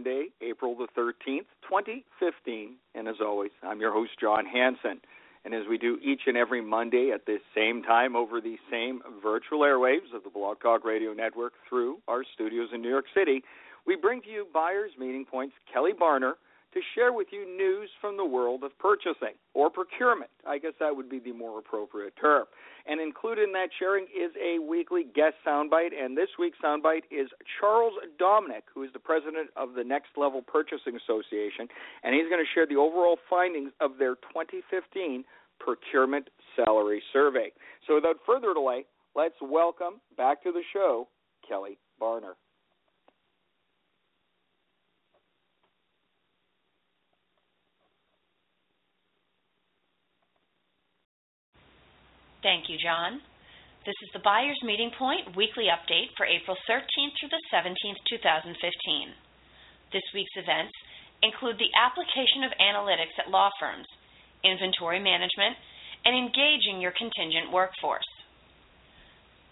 Monday, April the 13th, 2015, and as always, I'm your host, John Hanson. And as we do each and every Monday at this same time over the same virtual airwaves of the Blog Talk Radio Network through our studios in New York City, we bring to you Buyers Meeting Point's Kelly Barner to share with you news from the world of purchasing or procurement. I guess that would be the more appropriate term. And included in that sharing is a weekly guest soundbite, and this week's soundbite is Charles Dominick, who is the president of the Next Level Purchasing Association, and he's going to share the overall findings of their 2015 procurement salary survey. So without further delay, let's welcome back to the show Kelly Barner. Thank you, John. This is the Buyer's Meeting Point weekly update for April 13th through the 17th, 2015. This week's events include the application of analytics at law firms, inventory management, and engaging your contingent workforce.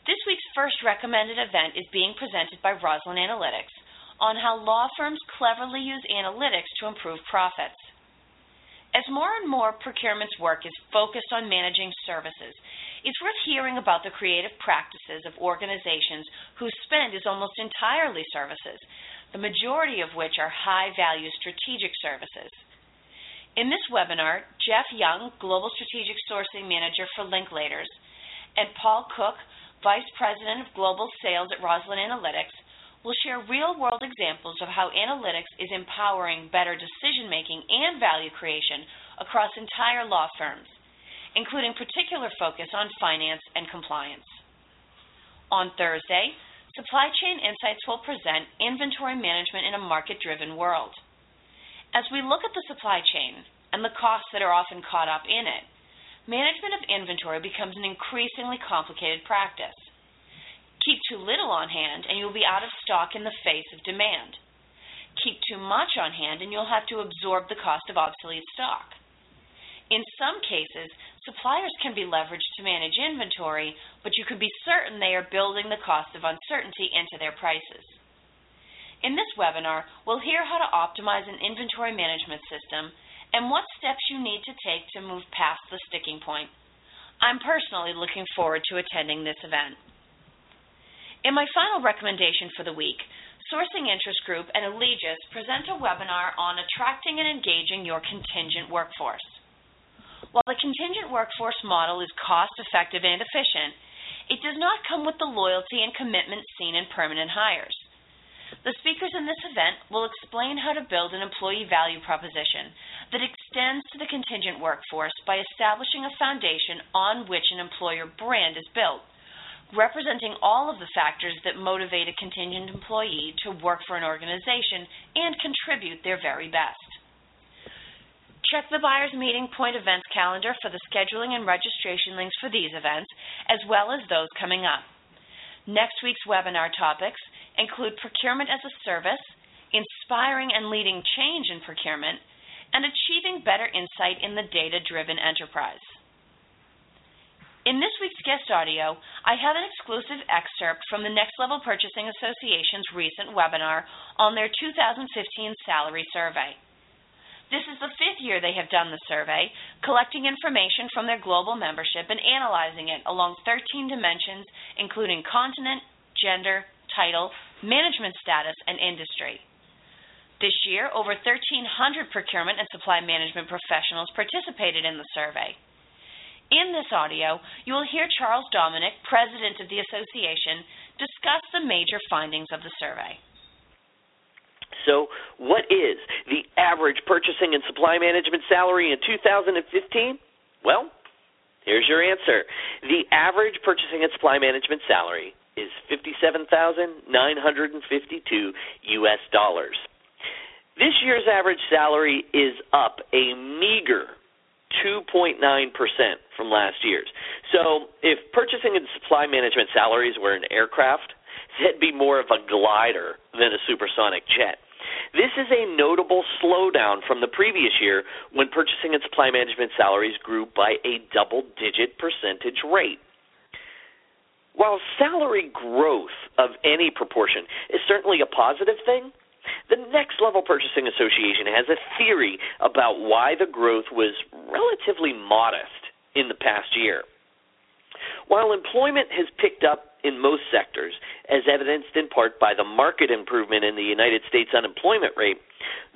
This week's first recommended event is being presented by Rosslyn Analytics on how law firms cleverly use analytics to improve profits. As more and more procurement's work is focused on managing services, it's worth hearing about the creative practices of organizations whose spend is almost entirely services, the majority of which are high value strategic services. In this webinar, Jeff Young, Global Strategic Sourcing Manager for Linklaters, and Paul Cook, Vice President of Global Sales at Rosslyn Analytics, will share real world examples of how analytics is empowering better decision making and value creation across entire law firms, including particular focus on finance and compliance. On Thursday, Supply Chain Insights will present inventory management in a market driven world. As we look at the supply chain and the costs that are often caught up in it, management of inventory becomes an increasingly complicated practice. Keep too little on hand and you'll be out of stock in the face of demand. Keep too much on hand and you'll have to absorb the cost of obsolete stock. In some cases, suppliers can be leveraged to manage inventory, but you can be certain they are building the cost of uncertainty into their prices. In this webinar, we'll hear how to optimize an inventory management system and what steps you need to take to move past the sticking point. I'm personally looking forward to attending this event. In my final recommendation for the week, Sourcing Interest Group and Allegis present a webinar on attracting and engaging your contingent workforce. While the contingent workforce model is cost effective and efficient, it does not come with the loyalty and commitment seen in permanent hires. The speakers in this event will explain how to build an employee value proposition that extends to the contingent workforce by establishing a foundation on which an employer brand is built representing all of the factors that motivate a contingent employee to work for an organization and contribute their very best. Check the Buyer's Meeting Point events calendar for the scheduling and registration links for these events, as well as those coming up. Next week's webinar topics include procurement as a service, inspiring and leading change in procurement, and achieving better insight in the data driven enterprise. In this week's guest audio, I have an exclusive excerpt from the Next Level Purchasing Association's recent webinar on their 2015 salary survey. This is the fifth year they have done the survey, collecting information from their global membership and analyzing it along 13 dimensions, including continent, gender, title, management status, and industry. This year, over 1,300 procurement and supply management professionals participated in the survey. In this audio, you will hear Charles Dominick, president of the association, discuss the major findings of the survey. So, what is the average purchasing and supply management salary in 2015? Well, here's your answer. The average purchasing and supply management salary is 57,952 US dollars. This year's average salary is up a meager 2.9% from last year's. So, if purchasing and supply management salaries were an aircraft, it'd be more of a glider than a supersonic jet. This is a notable slowdown from the previous year when purchasing and supply management salaries grew by a double digit percentage rate. While salary growth of any proportion is certainly a positive thing, the Next Level Purchasing Association has a theory about why the growth was relatively modest in the past year. While employment has picked up in most sectors, as evidenced in part by the market improvement in the United States unemployment rate,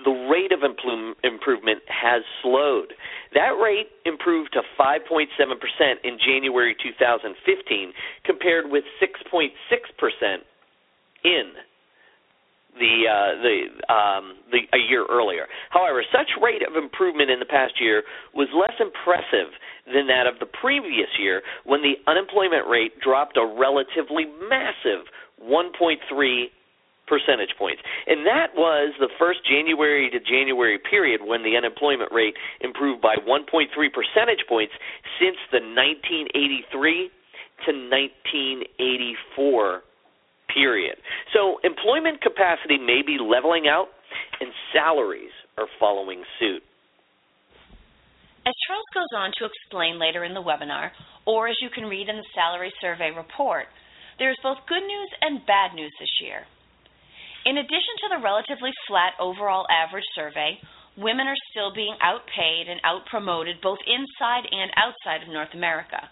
the rate of improvement has slowed. That rate improved to 5.7% in January 2015 compared with 6.6% in the uh, the um, the a year earlier. However, such rate of improvement in the past year was less impressive than that of the previous year when the unemployment rate dropped a relatively massive 1.3 percentage points. And that was the first January to January period when the unemployment rate improved by 1.3 percentage points since the 1983 to 1984 period. So employment capacity may be leveling out and salaries are following suit. As Charles goes on to explain later in the webinar, or as you can read in the salary survey report, there is both good news and bad news this year. In addition to the relatively flat overall average survey, women are still being outpaid and outpromoted both inside and outside of North America.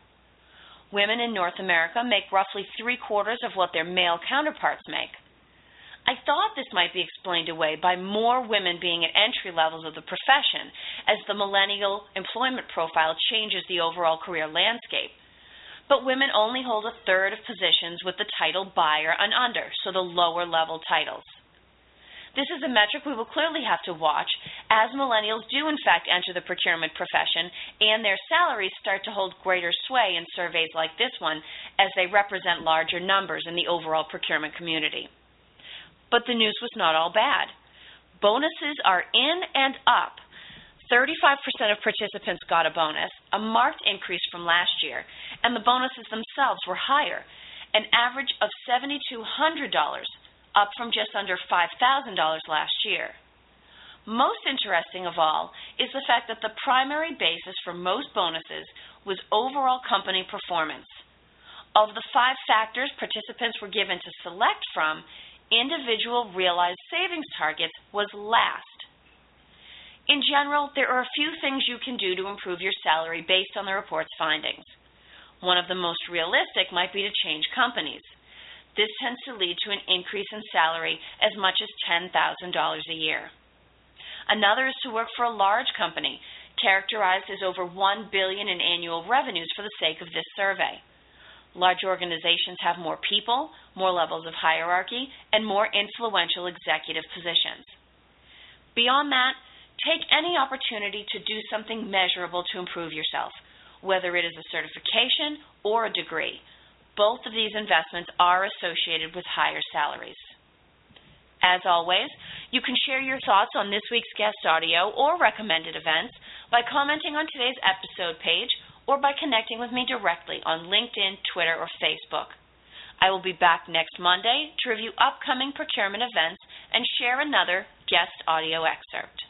Women in North America make roughly three quarters of what their male counterparts make. I thought this might be explained away by more women being at entry levels of the profession as the millennial employment profile changes the overall career landscape. But women only hold a third of positions with the title buyer and under, so the lower level titles. This is a metric we will clearly have to watch as millennials do, in fact, enter the procurement profession and their salaries start to hold greater sway in surveys like this one as they represent larger numbers in the overall procurement community. But the news was not all bad. Bonuses are in and up. 35% of participants got a bonus, a marked increase from last year, and the bonuses themselves were higher, an average of $7,200 up from just under $5,000 last year. Most interesting of all is the fact that the primary basis for most bonuses was overall company performance. Of the five factors participants were given to select from, individual realized savings targets was last. In general, there are a few things you can do to improve your salary based on the report's findings. One of the most realistic might be to change companies. This tends to lead to an increase in salary as much as $10,000 a year. Another is to work for a large company, characterized as over 1 billion in annual revenues for the sake of this survey. Large organizations have more people, more levels of hierarchy, and more influential executive positions. Beyond that, take any opportunity to do something measurable to improve yourself, whether it is a certification or a degree both of these investments are associated with higher salaries. As always, you can share your thoughts on this week's guest audio or recommended events by commenting on today's episode page or by connecting with me directly on LinkedIn, Twitter, or Facebook. I will be back next Monday to review upcoming procurement events and share another guest audio excerpt.